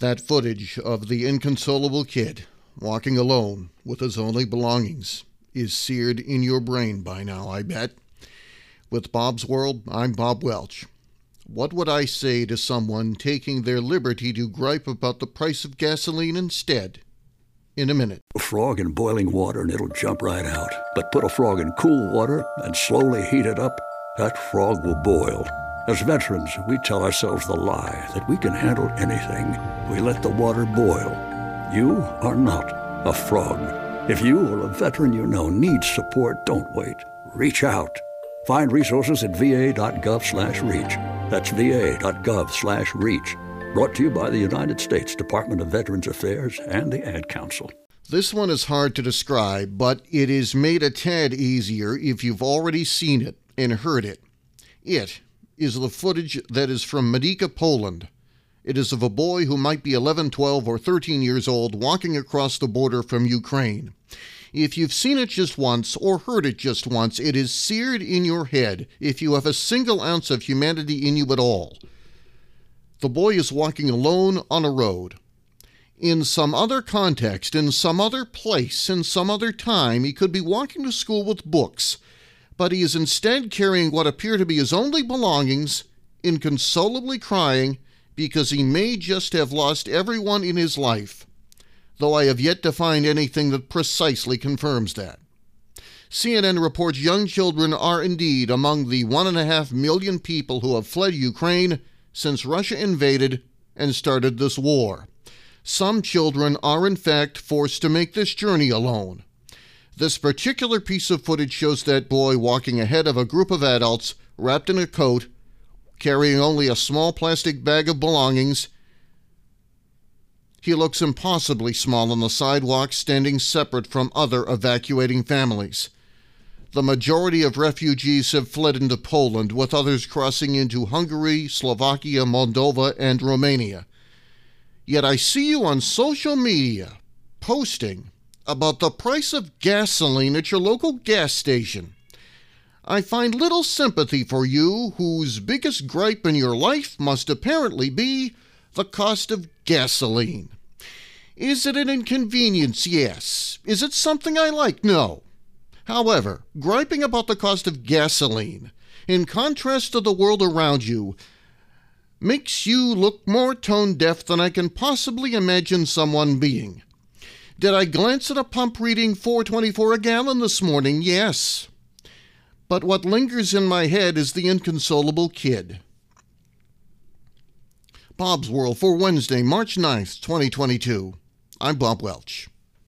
That footage of the inconsolable kid walking alone with his only belongings is seared in your brain by now, I bet. With Bob's World, I'm Bob Welch. What would I say to someone taking their liberty to gripe about the price of gasoline instead? In a minute. A frog in boiling water and it'll jump right out. But put a frog in cool water and slowly heat it up, that frog will boil. As veterans, we tell ourselves the lie that we can handle anything. We let the water boil. You are not a frog. If you or a veteran you know needs support, don't wait. Reach out. Find resources at va.gov/reach. That's va.gov/reach. Brought to you by the United States Department of Veterans Affairs and the Ad Council. This one is hard to describe, but it is made a tad easier if you've already seen it and heard it. It is the footage that is from Medyka, Poland. It is of a boy who might be 11, 12, or 13 years old walking across the border from Ukraine. If you've seen it just once or heard it just once, it is seared in your head if you have a single ounce of humanity in you at all. The boy is walking alone on a road. In some other context, in some other place, in some other time, he could be walking to school with books, but he is instead carrying what appear to be his only belongings, inconsolably crying because he may just have lost everyone in his life though I have yet to find anything that precisely confirms that. CNN reports young children are indeed among the one and a half million people who have fled Ukraine since Russia invaded and started this war. Some children are, in fact, forced to make this journey alone. This particular piece of footage shows that boy walking ahead of a group of adults wrapped in a coat, carrying only a small plastic bag of belongings he looks impossibly small on the sidewalk, standing separate from other evacuating families. The majority of refugees have fled into Poland, with others crossing into Hungary, Slovakia, Moldova, and Romania. Yet I see you on social media posting about the price of gasoline at your local gas station. I find little sympathy for you, whose biggest gripe in your life must apparently be the cost of gasoline. Is it an inconvenience? Yes. Is it something I like? No. However, griping about the cost of gasoline, in contrast to the world around you, makes you look more tone deaf than I can possibly imagine someone being. Did I glance at a pump reading 424 a gallon this morning? Yes. But what lingers in my head is the inconsolable kid. Bob's World for Wednesday, March 9th, 2022. I'm Bob Welch.